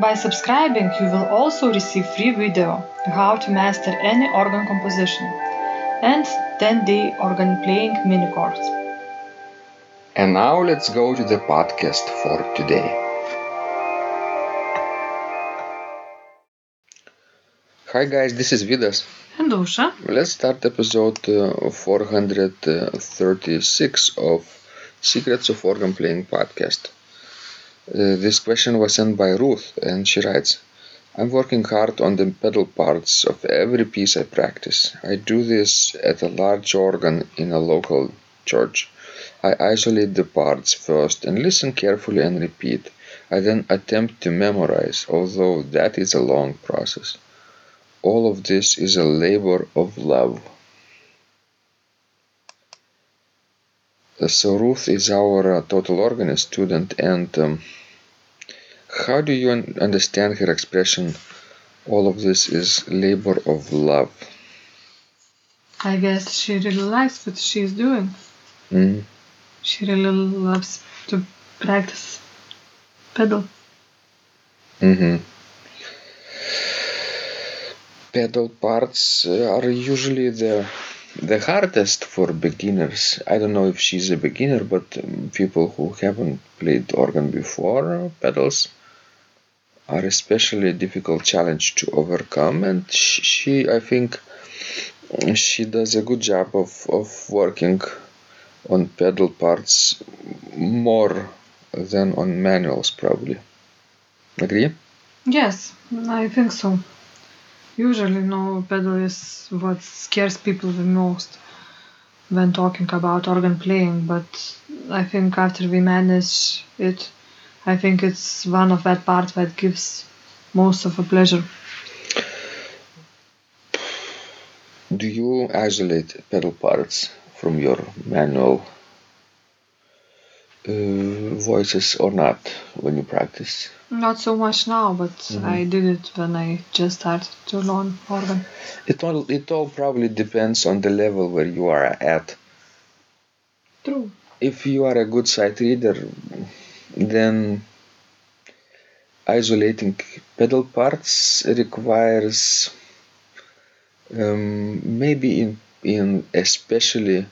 By subscribing, you will also receive free video how to master any organ composition and 10-day organ playing mini course. And now let's go to the podcast for today. Hi guys, this is Vidas. And Ausra, Let's start episode uh, 436 of Secrets of Organ Playing podcast. Uh, this question was sent by Ruth and she writes I'm working hard on the pedal parts of every piece I practice. I do this at a large organ in a local church. I isolate the parts first and listen carefully and repeat. I then attempt to memorize, although that is a long process. All of this is a labor of love. Uh, So Ruth is our uh, total organist student, and um, how do you un- understand her expression? All of this is labor of love. I guess she really likes what she's doing. Mm. She really loves to practice pedal. hmm Pedal parts uh, are usually the the hardest for beginners. I don't know if she's a beginner, but um, people who haven't played organ before, pedals are especially difficult challenge to overcome. And sh- she, I think, she does a good job of, of working on pedal parts more than on manuals, probably. Agree? Yes, I think so. Usually, no pedal is what scares people the most when talking about organ playing, but I think after we manage it, I think it's one of that part that gives most of the pleasure. Do you isolate pedal parts from your manual uh, voices or not when you practice? Not so much now, but Mhm. I did it when I just started to learn organ. It all it all probably depends on the level where you are at. True. If you are a good sight reader, then isolating pedal parts requires um, maybe in in especially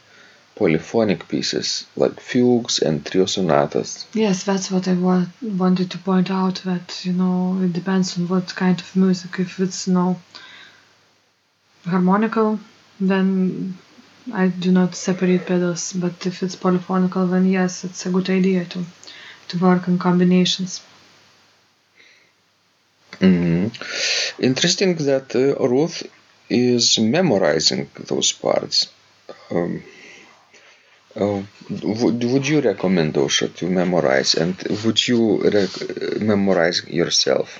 polyphonic pieces like fugues and trio sonatas. Yes, that's what I wa- wanted to point out. That you know, it depends on what kind of music. If it's you know harmonical, then I do not separate pedals. But if it's polyphonical, then yes, it's a good idea to to work in combinations. Mhm. Interesting that uh, Ruth is memorizing those parts. Um, uh, would, would you recommend Ausra to memorize and would you rec- memorize yourself?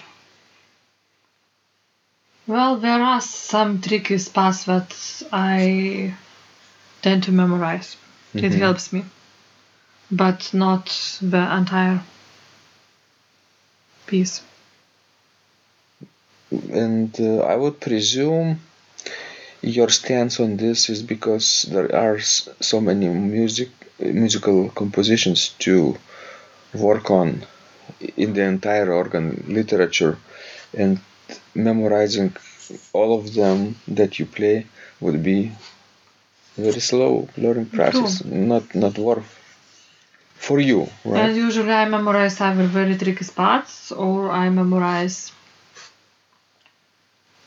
Well, there are some tricky spots that I tend to memorize. It Mhm. helps me, but not the entire piece. And uh, I would presume your stance on this is because there are so many music musical compositions to work on in the entire organ literature. And memorizing all of them that you play would be very slow learning process. Not not worth for you right And usually I memorize either very tricky spots or I memorize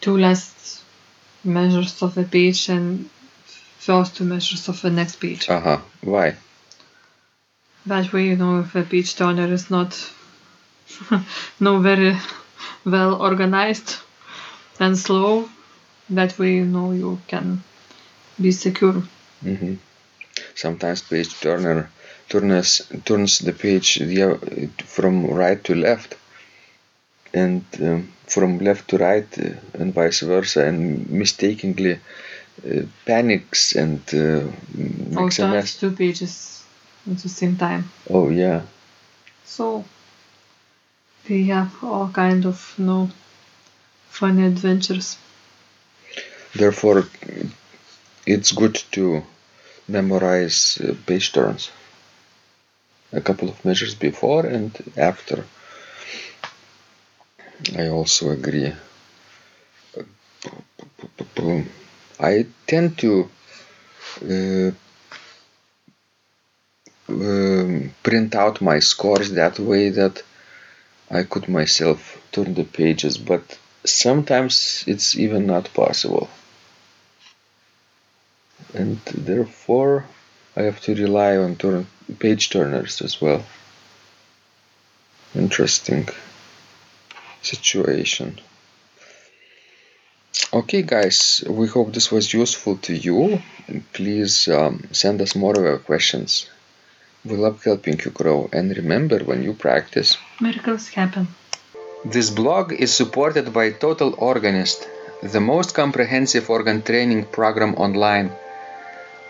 two last measures of a page and first two measures of the next page. Uh huh. Why? That way you know if a page turner is not no very well organized and slow. That way you know you can be secure. hmm Sometimes page turner turns turns the page the, from right to left, and um, from left to right, uh, and vice versa, and mistakenly uh, panics and uh, makes a turns mess. two pages at the same time. Oh yeah. So we have all kind of you know funny adventures. Therefore, it's good to memorize uh, page turns. A couple of measures before and after. I also agree. I tend to uh, um, print out my scores that way that I could myself turn the pages, but sometimes it's even not possible. And therefore, I have to rely on turn, page turners as well. Interesting situation. Okay, guys, we hope this was useful to you. Please um, send us more of your questions. We love helping you grow, and remember when you practice, Miracles happen. this blog is supported by Total Organist, the most comprehensive organ training program online,